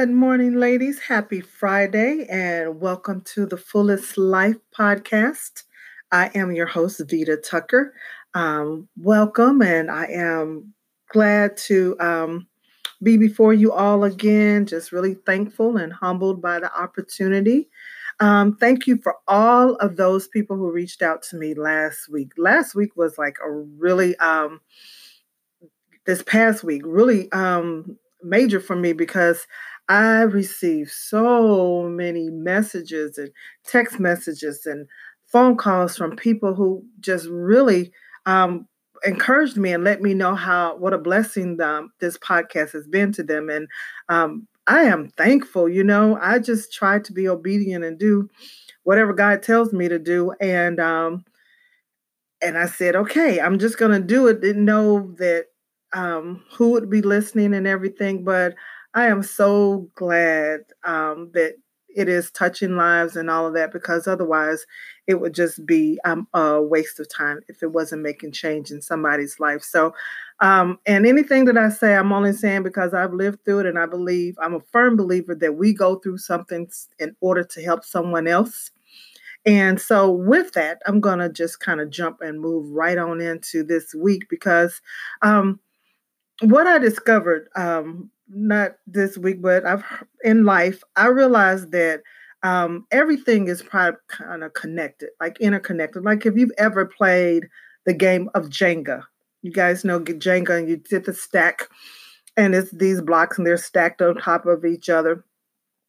Good morning, ladies. Happy Friday and welcome to the Fullest Life podcast. I am your host, Vita Tucker. Um, welcome, and I am glad to um, be before you all again. Just really thankful and humbled by the opportunity. Um, thank you for all of those people who reached out to me last week. Last week was like a really, um, this past week, really um, major for me because I received so many messages and text messages and phone calls from people who just really um, encouraged me and let me know how what a blessing this podcast has been to them. And um, I am thankful. You know, I just try to be obedient and do whatever God tells me to do. And um, and I said, okay, I'm just gonna do it. Didn't know that um, who would be listening and everything, but I am so glad um, that it is touching lives and all of that because otherwise it would just be um, a waste of time if it wasn't making change in somebody's life. So, um, and anything that I say, I'm only saying because I've lived through it and I believe I'm a firm believer that we go through something in order to help someone else. And so, with that, I'm going to just kind of jump and move right on into this week because um, what I discovered um, not this week, but I've in life, I realized that um, everything is probably kind of connected, like interconnected. Like if you've ever played the game of Jenga, you guys know Jenga, and you did the stack, and it's these blocks, and they're stacked on top of each other,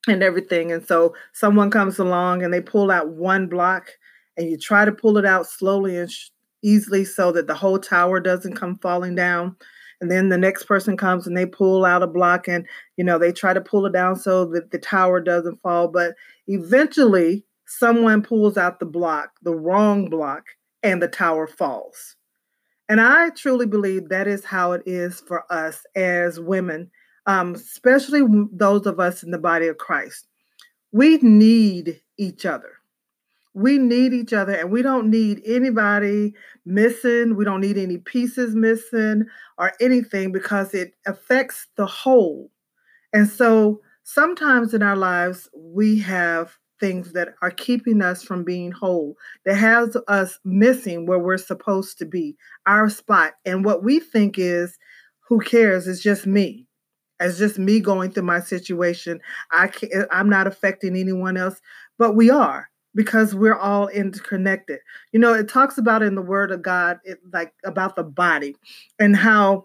and everything. And so someone comes along and they pull out one block, and you try to pull it out slowly and sh- easily so that the whole tower doesn't come falling down and then the next person comes and they pull out a block and you know they try to pull it down so that the tower doesn't fall but eventually someone pulls out the block the wrong block and the tower falls. And i truly believe that is how it is for us as women um, especially those of us in the body of christ. We need each other we need each other and we don't need anybody missing. We don't need any pieces missing or anything because it affects the whole. And so sometimes in our lives, we have things that are keeping us from being whole, that has us missing where we're supposed to be, our spot. And what we think is, who cares? It's just me. It's just me going through my situation. I can't, I'm not affecting anyone else, but we are because we're all interconnected. You know, it talks about in the Word of God, it, like about the body and how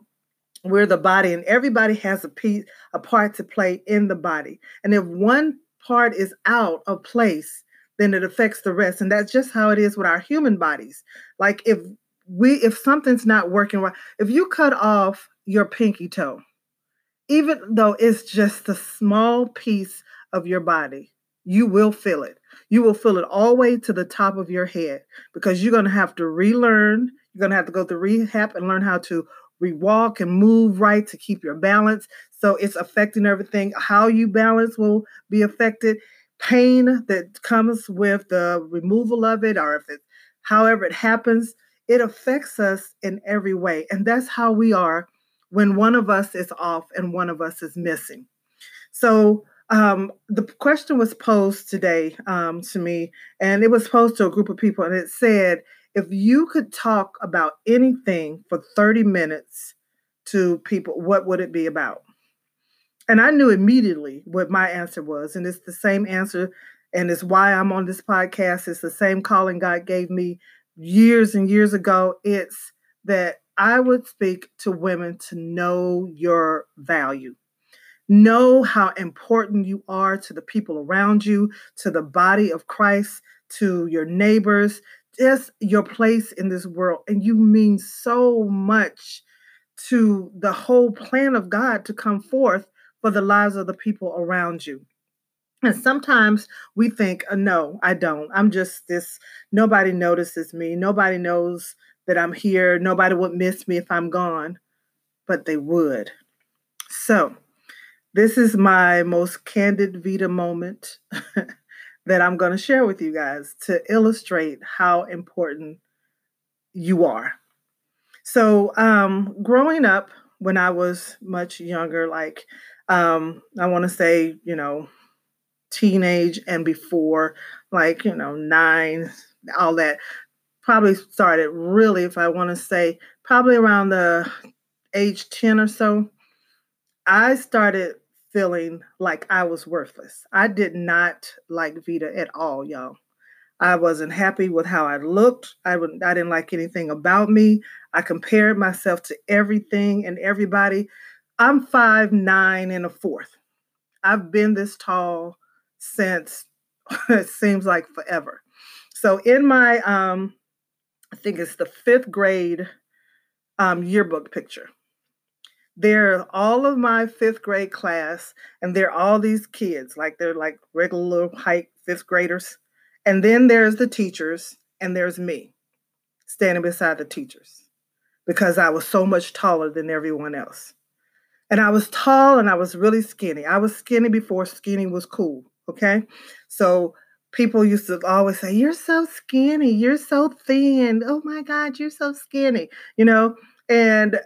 we're the body, and everybody has a piece, a part to play in the body. And if one part is out of place, then it affects the rest. And that's just how it is with our human bodies. Like if we, if something's not working right, if you cut off your pinky toe, even though it's just a small piece of your body, you will feel it. You will feel it all the way to the top of your head because you're going to have to relearn. You're going to have to go through rehab and learn how to rewalk and move right to keep your balance. So it's affecting everything. How you balance will be affected. Pain that comes with the removal of it, or if it, however it happens, it affects us in every way. And that's how we are when one of us is off and one of us is missing. So um, the question was posed today um, to me, and it was posed to a group of people, and it said, if you could talk about anything for 30 minutes to people, what would it be about? And I knew immediately what my answer was, and it's the same answer, and it's why I'm on this podcast. It's the same calling God gave me years and years ago. It's that I would speak to women to know your value Know how important you are to the people around you, to the body of Christ, to your neighbors, just your place in this world. And you mean so much to the whole plan of God to come forth for the lives of the people around you. And sometimes we think, oh, no, I don't. I'm just this, nobody notices me. Nobody knows that I'm here. Nobody would miss me if I'm gone, but they would. So, this is my most candid Vita moment that I'm going to share with you guys to illustrate how important you are. So, um, growing up, when I was much younger, like um, I want to say, you know, teenage and before, like, you know, nine, all that. Probably started really, if I want to say, probably around the age 10 or so. I started feeling like I was worthless. I did not like Vita at all, y'all. I wasn't happy with how I looked. I would I didn't like anything about me. I compared myself to everything and everybody. I'm five nine and a fourth. I've been this tall since it seems like forever. So in my um, I think it's the fifth grade um, yearbook picture. There, all of my fifth grade class, and they're all these kids, like they're like regular height fifth graders. And then there's the teachers, and there's me standing beside the teachers because I was so much taller than everyone else. And I was tall and I was really skinny. I was skinny before skinny was cool. Okay. So people used to always say, You're so skinny. You're so thin. Oh my God, you're so skinny. You know, and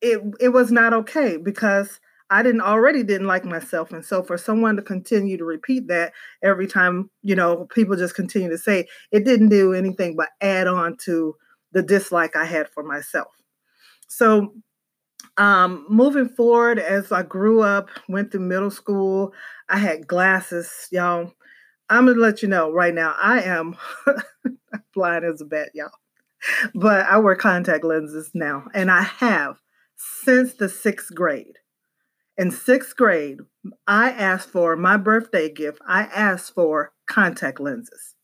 it it was not okay because I didn't already didn't like myself. And so for someone to continue to repeat that every time, you know, people just continue to say it didn't do anything but add on to the dislike I had for myself. So um, moving forward, as I grew up, went through middle school, I had glasses, y'all. I'm gonna let you know right now, I am blind as a bat, y'all. But I wear contact lenses now, and I have since the sixth grade. In sixth grade, I asked for my birthday gift, I asked for contact lenses.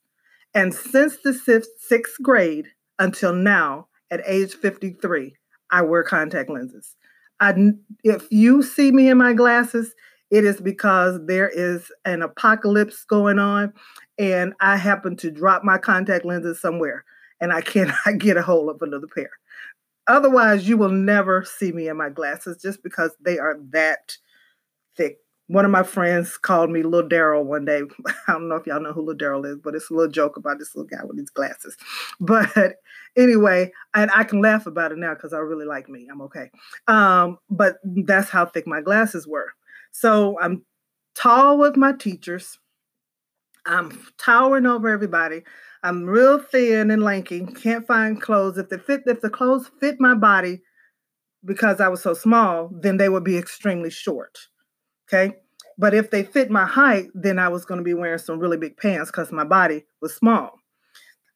And since the sixth sixth grade until now, at age 53, I wear contact lenses. I, if you see me in my glasses, it is because there is an apocalypse going on and I happen to drop my contact lenses somewhere and I cannot get a hold of another pair. Otherwise, you will never see me in my glasses just because they are that thick. One of my friends called me Little Daryl one day. I don't know if y'all know who Little Daryl is, but it's a little joke about this little guy with these glasses. But anyway, and I can laugh about it now because I really like me. I'm okay. Um, but that's how thick my glasses were. So I'm tall with my teachers. I'm towering over everybody. I'm real thin and lanky. Can't find clothes. If they fit, if the clothes fit my body, because I was so small, then they would be extremely short. Okay. But if they fit my height, then I was going to be wearing some really big pants because my body was small.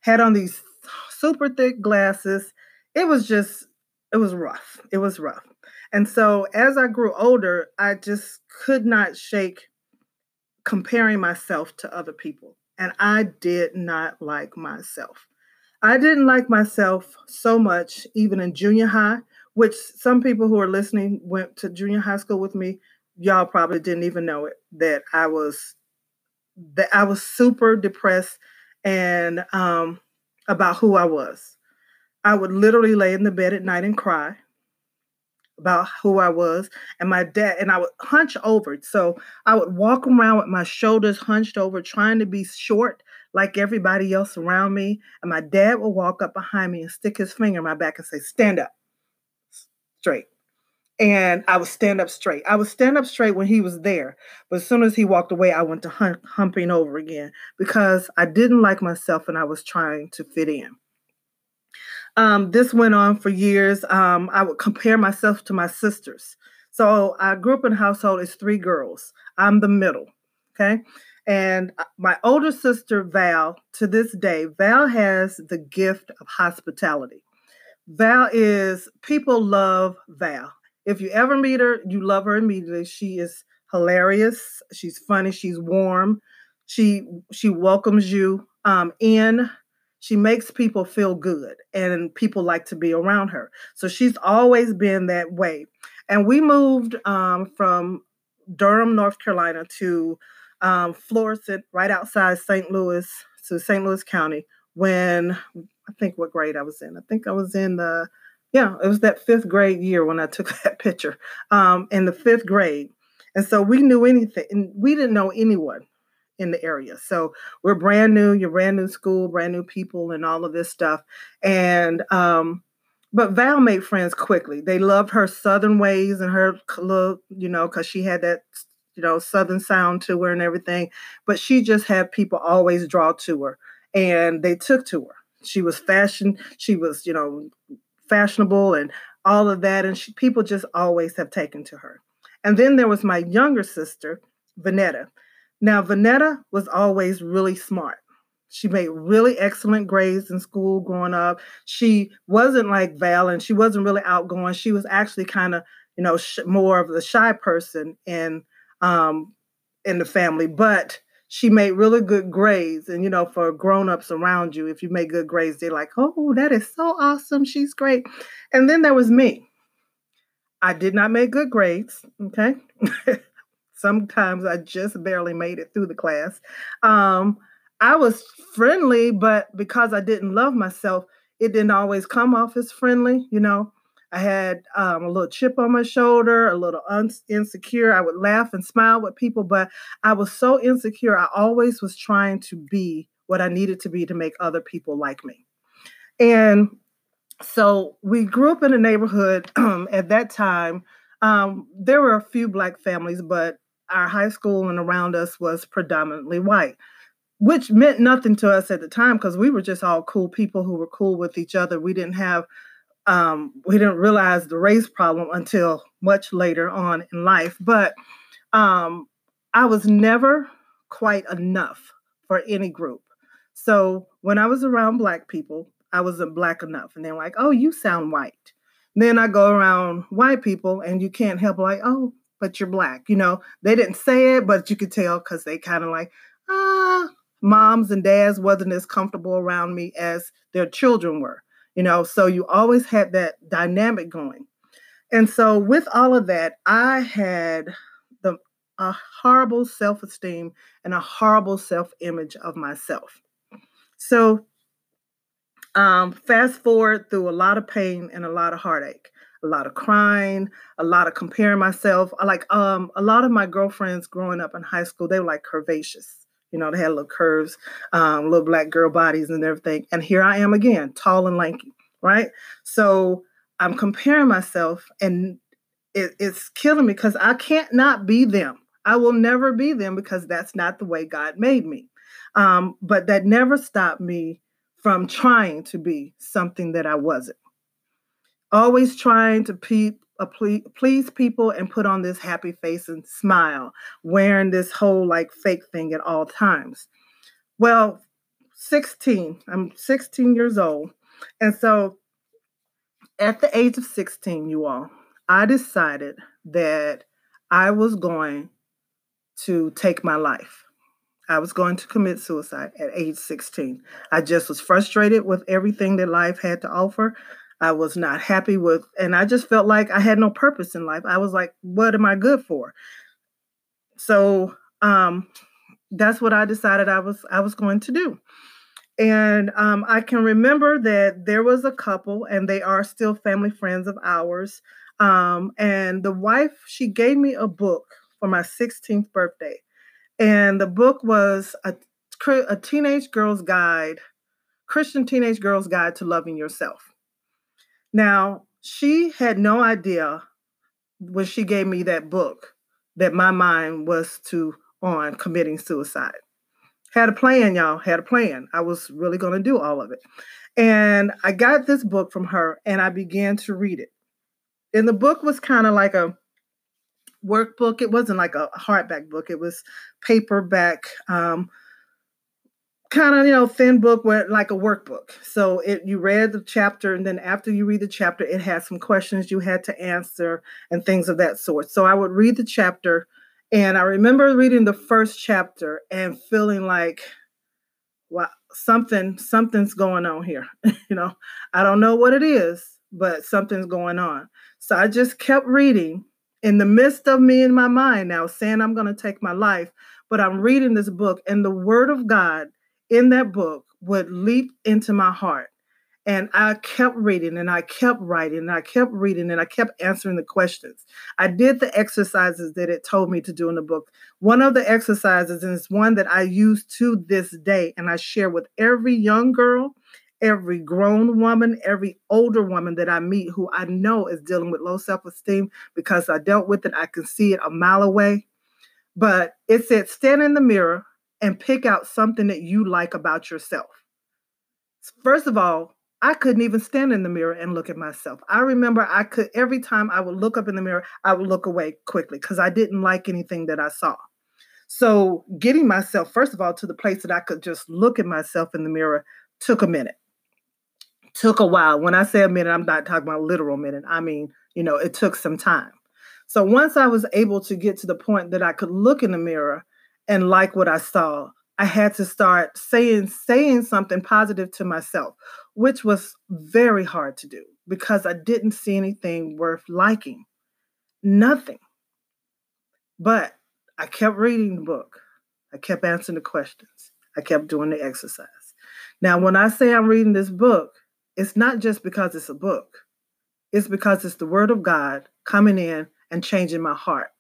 Had on these super thick glasses. It was just, it was rough. It was rough. And so as I grew older, I just could not shake comparing myself to other people. And I did not like myself. I didn't like myself so much, even in junior high, which some people who are listening went to junior high school with me. Y'all probably didn't even know it that I was that I was super depressed and um, about who I was. I would literally lay in the bed at night and cry about who I was. And my dad, and I would hunch over. So I would walk around with my shoulders hunched over, trying to be short like everybody else around me. And my dad would walk up behind me and stick his finger in my back and say, Stand up straight. And I would stand up straight. I would stand up straight when he was there. But as soon as he walked away, I went to hum- humping over again because I didn't like myself and I was trying to fit in. Um, this went on for years. Um, I would compare myself to my sisters. So I grew up in a household, it's three girls. I'm the middle. Okay. And uh, my older sister, Val, to this day, Val has the gift of hospitality. Val is, people love Val. If you ever meet her, you love her immediately. She is hilarious. She's funny. She's warm. She she welcomes you um, in she makes people feel good and people like to be around her. So she's always been that way. And we moved um, from Durham, North Carolina to um, Florissant, right outside St. Louis, to St. Louis County when I think what grade I was in. I think I was in the, yeah, it was that fifth grade year when I took that picture um, in the fifth grade. And so we knew anything, and we didn't know anyone in the area. So we're brand new, you're brand new school, brand new people, and all of this stuff. And um, but Val made friends quickly. They loved her southern ways and her look, you know, because she had that, you know, southern sound to her and everything. But she just had people always draw to her, and they took to her. She was fashion. She was, you know, fashionable and all of that, and she, people just always have taken to her. And then there was my younger sister, Vanetta. Now, Vanetta was always really smart. She made really excellent grades in school growing up. She wasn't like Val, and she wasn't really outgoing. She was actually kind of, you know, sh- more of the shy person in um, in the family. But she made really good grades, and you know, for grown-ups around you, if you make good grades, they're like, "Oh, that is so awesome. She's great." And then there was me. I did not make good grades. Okay. Sometimes I just barely made it through the class. Um, I was friendly, but because I didn't love myself, it didn't always come off as friendly. You know, I had um, a little chip on my shoulder, a little un- insecure. I would laugh and smile with people, but I was so insecure. I always was trying to be what I needed to be to make other people like me. And so we grew up in a neighborhood at that time. Um, there were a few black families, but our high school and around us was predominantly white which meant nothing to us at the time because we were just all cool people who were cool with each other. We didn't have, um, we didn't realize the race problem until much later on in life. But um, I was never quite enough for any group. So when I was around Black people, I wasn't Black enough. And they're like, oh, you sound white. Then I go around white people and you can't help like, oh, but you're Black. You know, they didn't say it, but you could tell because they kind of like, ah, moms and dads wasn't as comfortable around me as their children were you know? So you always had that dynamic going. And so with all of that i had the a horrible self-esteem and a horrible self-image of myself. So um, fast forward through a lot of pain and a lot of heartache a lot of crying a lot of comparing myself like um, a lot of my girlfriends growing up in high school they were like curvaceous you know, they had little curves, um, little black girl bodies and everything. And here I am again, tall and lanky, right? So I'm comparing myself and it, it's killing me because I can't not be them. I will never be them because that's not the way God made me. Um, but that never stopped me from trying to be something that I wasn't. Always trying to pe- uh, please, please people and put on this happy face and smile, wearing this whole like fake thing at all times. Well, 16, I'm 16 years old. And so at the age of 16, you all, I decided that I was going to take my life. I was going to commit suicide at age 16. I just was frustrated with everything that life had to offer. I was not happy with, and I just felt like I had no purpose in life. I was like, what am I good for? So um, that's what I decided I was I was going to do. And um, I can remember that there was a couple, and they are still family friends of ours. Um, and the wife, she gave me a book for my 16th birthday. And the book was a, a teenage girl's guide, Christian teenage girl's guide to loving yourself. Now, she had no idea when she gave me that book that my mind was to on committing suicide. Had a plan, y'all, had a plan. I was really going to do all of it. And I got this book from her and I began to read it. And the book was kind of like a workbook. It wasn't like a hardback book, it was paperback. Um, kind of you know thin book where like a workbook. So it you read the chapter and then after you read the chapter it had some questions you had to answer and things of that sort. So i would read the chapter and i remember reading the first chapter and feeling like wow something something's going on here. You know i don't know what it is but something's going on. So i just kept reading in the midst of me in my mind now saying i'm going to take my life but i'm reading this book and the word of god in that book would leap into my heart. And I kept reading and I kept writing and I kept reading and I kept answering the questions. I did the exercises that it told me to do in the book. One of the exercises, and it's one that I use to this day, and I share with every young girl, every grown woman, every older woman that I meet who I know is dealing with low self esteem because I dealt with it. I can see it a mile away. But it said, stand in the mirror and pick out something that you like about yourself. First of all, I couldn't even stand in the mirror and look at myself. I remember I could, every time I would look up in the mirror, I would look away quickly because I didn't like anything that I saw. So, getting myself, first of all, to the place that I could just look at myself in the mirror took a minute. Took a while. When I say a minute, I'm not talking about literal minute. I mean, you know, it took some time. So, once I was able to get to the point that I could look in the mirror and like what I saw, I had to start saying saying something positive to myself, which was very hard to do because I didn't see anything worth liking. Nothing. But I kept reading the book. I kept answering the questions. I kept doing the exercise. Now, when I say I'm reading this book, it's not just because it's a book, it's because it's the Word of God coming in and changing my heart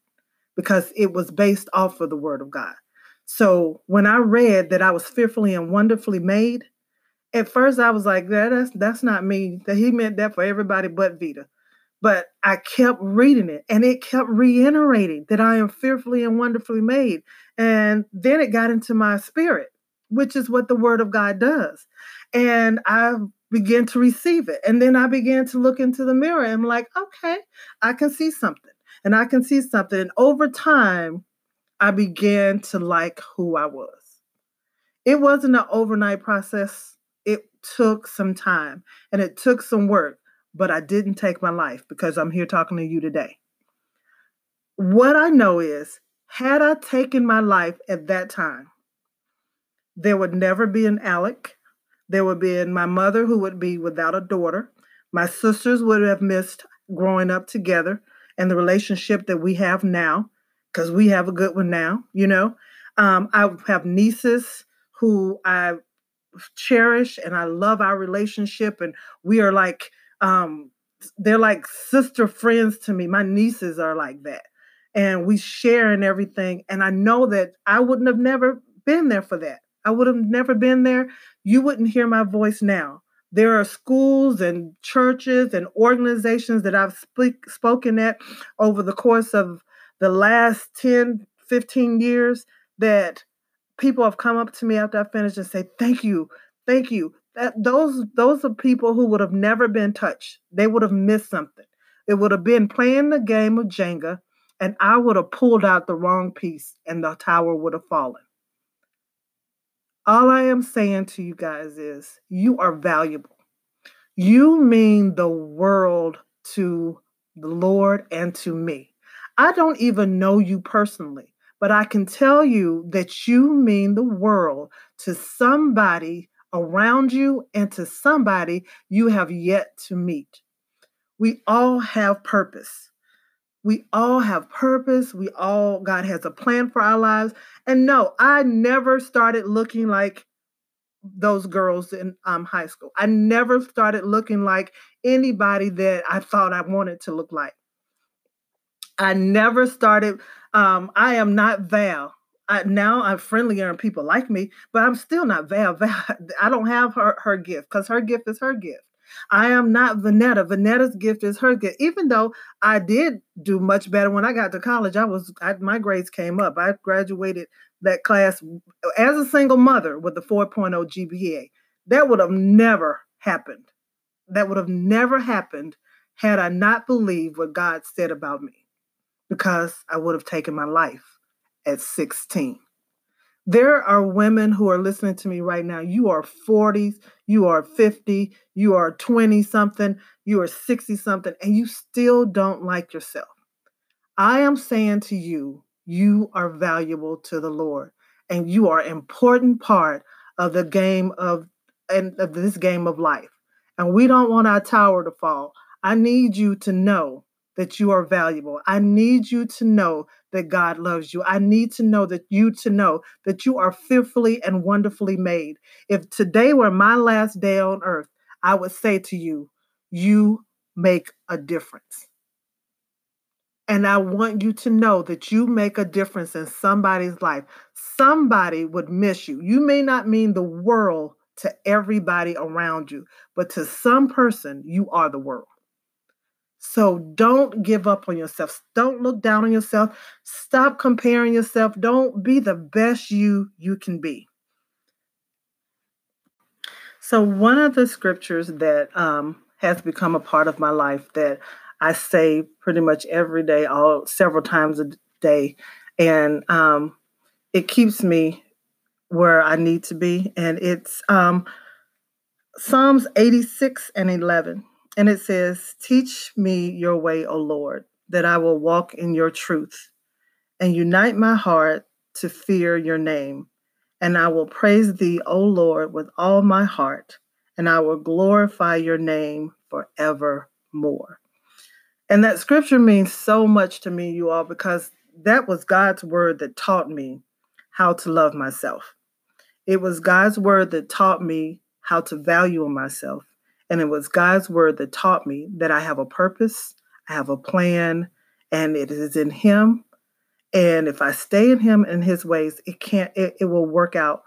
because it was based off of the Word of God. So when I read that I was fearfully and wonderfully made, at first I was like, that, that's that's not me. That he meant that for everybody but Vita. But I kept reading it and it kept reiterating that I am fearfully and wonderfully made. And then it got into my spirit, which is what the word of God does. And I began to receive it. And then I began to look into the mirror and I'm like, okay, I can see something. And I can see something. And over time, I began to like who I was. It wasn't an overnight process. It took some time and it took some work but I didn't take my life because I'm here talking to you today. What I know is, had I taken my life at that time, there would never be an Alec. There would be my mother who would be without a daughter. My sisters would have missed growing up together and the relationship that we have now, because we have a good one now, you know. Um, I have nieces who I cherish and I love our relationship, and we are like um they're like sister friends to me. My nieces are like that. And we share and everything. And I know that I wouldn't have never been there for that. I would have never been there. You wouldn't hear my voice now. There are schools and churches and organizations that I've speak, spoken at over the course of the last 10, 15 years that people have come up to me after I finished and say, Thank you. Thank you that those those are people who would have never been touched. They would have missed something. It would have been playing the game of Jenga, and I would have pulled out the wrong piece, and the tower would have fallen. All I am saying to you guys is you are valuable. You mean the world to the Lord and to me. I don't even know you personally, but I can tell you that you mean the world to somebody around you and to somebody you have yet to meet. We all have purpose. We all have purpose. We all, God has a plan for our lives. And no, I never started looking like those girls in um, high school. I never started looking like anybody that I thought I wanted to look like. I never started, um, I am not Val. I, now I'm friendlier and people like me, but I'm still not Val. Val I don't have her her gift because her gift is her gift. I am not Vanetta. Vanetta's gift is her gift. Even though I did do much better when I got to college, I was I, my grades came up. I graduated that class as a single mother with oh a 4.0 GPA. That would have never happened. That would have never happened had I not believed what God said about me, because I would have taken my life at 16. There are women who are listening to me right now. You are 40s, you are 50, you are 20 something, you are 60 something, and you still don't like yourself. I am saying to you, you are valuable to the Lord, and you are an important part of the game of and of this game of life. And we don't want our tower to fall. I need you to know that you are valuable. I need you to know that God loves you. I need to know that you to know that you are fearfully and wonderfully made. If today were my last day on earth, I would say to you, you make a difference. And I want you to know that you make a difference in somebody's life. Somebody would miss you. You may not mean the world to everybody around you, but to some person, you are the world. So don't give up on yourself. Don't look down on yourself. Stop comparing yourself. Don't be the best you you can be. So one of the scriptures that um, has become a part of my life that I say pretty much every day, all several times a day, and um, it keeps me where I need to be. And it's um, Psalms 86 and 11. And it says, Teach me your way, O Lord, that I will walk in your truth, and unite my heart to fear your name. And I will praise thee, O Lord, with all my heart, and I will glorify your name forevermore. And that scripture means so much to me, you all, because that was God's word that taught me how to love myself. It was God's word that taught me how to value myself. And it was God's word that taught me that I have a purpose, I have a plan, and it is in Him. And if I stay in Him and His ways, it can't, it, it will work out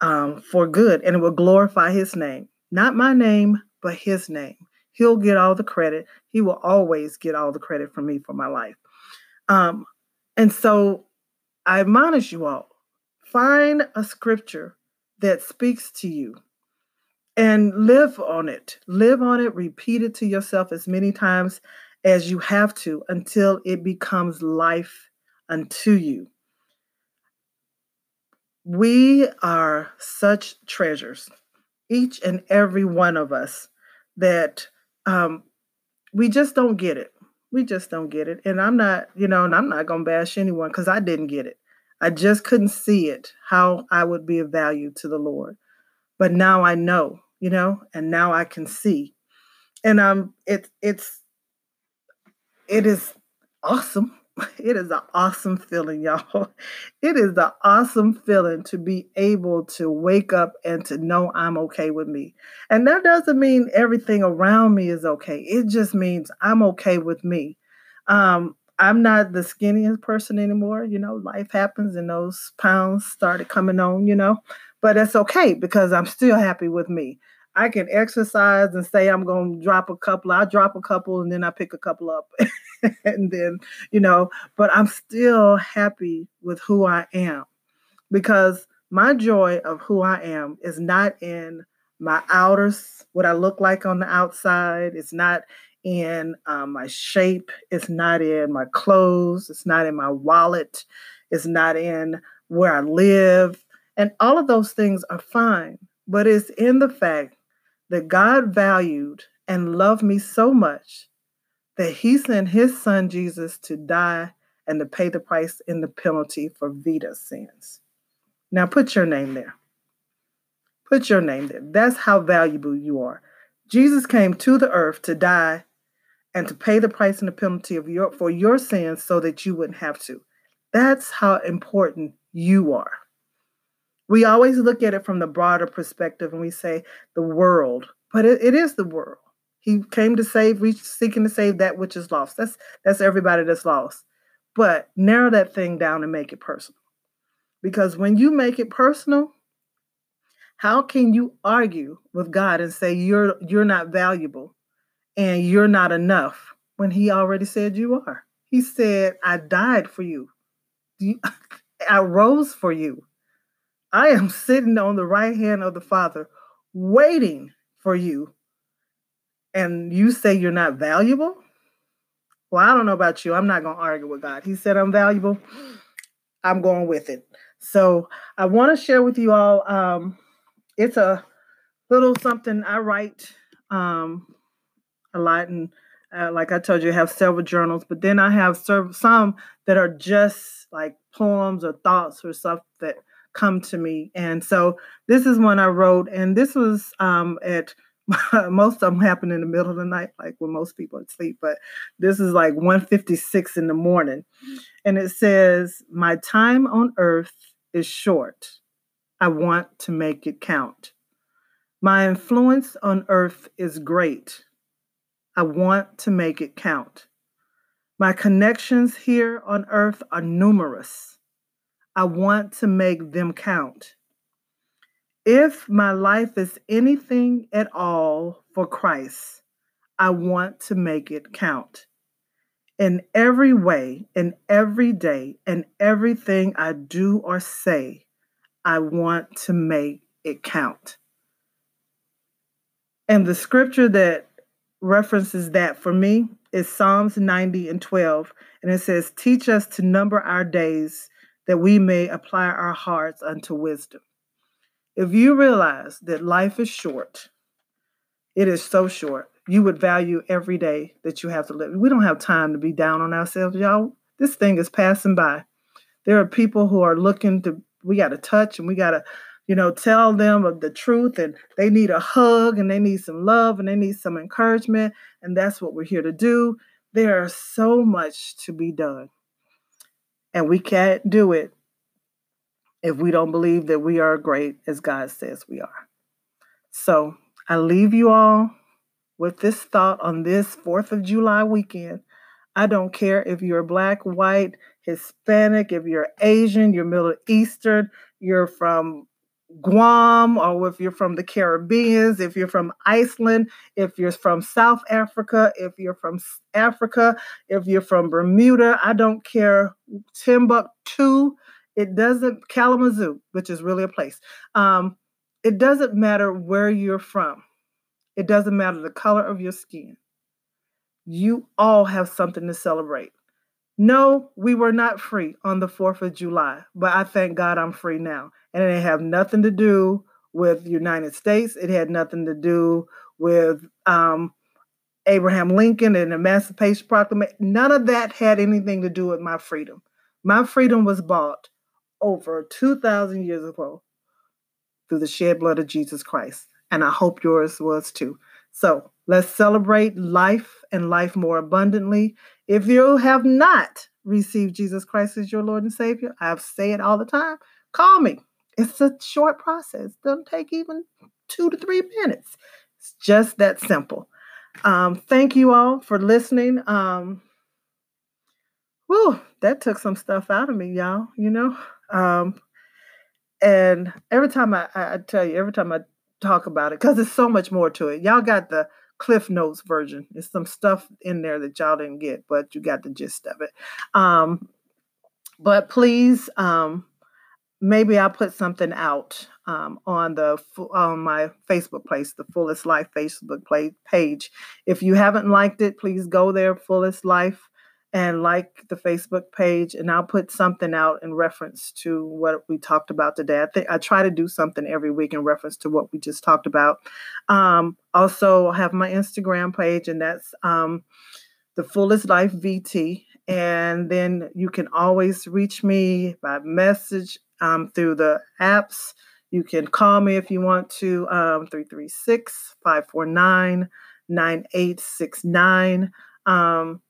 um, for good and it will glorify His name. Not my name, but His name. He'll get all the credit. He will always get all the credit from me for my life. Um, and so I admonish you all find a scripture that speaks to you and live on it. Live on it, repeat it to yourself as many times as you have to until it becomes life unto you. We are such treasures, each and every one of us, that um, we just don't get it. We just don't get it. And I'm not, you know, and I'm not going to bash anyone because I didn't get it. I just couldn't see it, how I would be of value to the Lord. But now I know you know, and now I can see. And um it it's it is awesome. It is an awesome feeling, y'all. It is the awesome feeling to be able to wake up and to know I'm okay with me. And that doesn't mean everything around me is okay. It just means I'm okay with me. Um, I'm not the skinniest person anymore. You know, life happens and those pounds started coming on, you know, but it's okay because I'm still happy with me. I can exercise and say I'm going to drop a couple. I drop a couple and then I pick a couple up. and then, you know, but I'm still happy with who I am because my joy of who I am is not in my outers, what I look like on the outside. It's not in um, my shape. It's not in my clothes. It's not in my wallet. It's not in where I live. And all of those things are fine, but it's in the fact that God valued and loved me so much that he sent his son Jesus to die and to pay the price and the penalty for Vita's sins. Now put your name there. Put your name there. That's how valuable you are. Jesus came to the earth to die and to pay the price and the penalty of your for your sins so that you wouldn't have to. That's how important you are. We always look at it from the broader perspective and we say the world, but it, it is the world. He came to save, reach, seeking to save that which is lost. That's that's everybody that's lost. But narrow that thing down and make it personal. Because when you make it personal, how can you argue with God and say you're you're not valuable and you're not enough when he already said you are? He said, I died for you. I rose for you. I am sitting on the right hand of the Father, waiting for you. And you say you're not valuable? Well, I don't know about you. I'm not going to argue with God. He said I'm valuable. I'm going with it. So I want to share with you all. Um, it's a little something I write um, a lot, and uh, like I told you, I have several journals. But then I have some that are just like poems or thoughts or stuff that come to me. And so this is one I wrote, and this was um, at most of them happen in the middle of the night, like when most people are asleep. But this is like 1:56 in the morning, and it says, "My time on earth is short. I want to make it count. My influence on earth is great. I want to make it count. My connections here on earth are numerous. I want to make them count. If my life is anything at all for Christ, I want to make it count. In every way, in every day, in everything I do or say, I want to make it count. And the scripture that references that for me is Psalms 90 and 12. And it says, Teach us to number our days that we may apply our hearts unto wisdom. If you realize that life is short, it is so short, you would value every day that you have to live. We don't have time to be down on ourselves, y'all. This thing is passing by. There are people who are looking to, we got to touch and we got to, you know, tell them of the truth and they need a hug and they need some love and they need some encouragement. And that's what we're here to do. There is so much to be done. And we can't do it if we don't believe that we are great as God says we are. So I leave you all with this thought on this 4th of July weekend. I don't care if you're black, white, Hispanic, if you're Asian, you're Middle Eastern, you're from Guam, or if you're from the Caribbean, if you're from Iceland, if you're from South Africa, if you're from Africa, if you're from Bermuda, I don't care. Timbuktu, it doesn't, Kalamazoo, which is really a place. Um, it doesn't matter where you're from. It doesn't matter the color of your skin. You all have something to celebrate. No, we were not free on the 4th of July, but I thank God I'm free now. And it had nothing to do with United States. It had nothing to do with um, Abraham Lincoln and Emancipation Proclamation. None of that had anything to do with my freedom. My freedom was bought over 2,000 years ago through the shed blood of Jesus Christ and I hope yours was too. So let's celebrate life and life more abundantly. If you have not received Jesus Christ as your Lord and Savior, I say it all the time. Call me. It's a short process. It doesn't take even two to three minutes. It's just that simple. Um, thank you all for listening. Um, whew, that took some stuff out of me, y'all. You know, um, and every time I, I tell you, every time I talk about it because there's so much more to it. Y'all got the Cliff Notes version. There's some stuff in there that y'all didn't get, but you got the gist of it. Um, but please, um, maybe I'll put something out um, on the on my Facebook page, the Fullest Life Facebook page. If you haven't liked it, please go there, Fullest Life and like the Facebook page, and I'll put something out in reference to what we talked about today. I think I try to do something every week in reference to what we just talked about. Um, also, I have my Instagram page, and that's um, the Fullest Life VT. And then you can always reach me by message um, through the apps. You can call me if you want to, um, 336 549 9869. Um,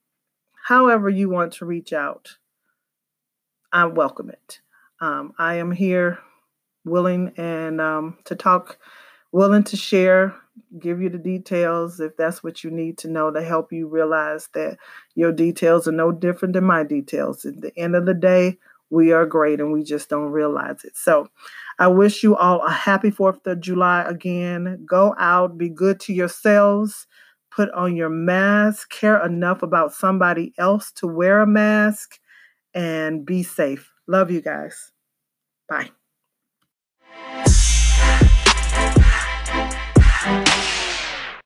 however you want to reach out, I welcome it. Um, I am here willing and um, to talk, willing to share, give you the details if that's what you need to know to help you realize that your details are no different than my details. At the end of the day, we are great and we just don't realize it. So I wish you all a happy 4th of July again. Go out, be good to yourselves put on your mask, care enough about somebody else to wear a mask, and be safe. Love you guys. Bye.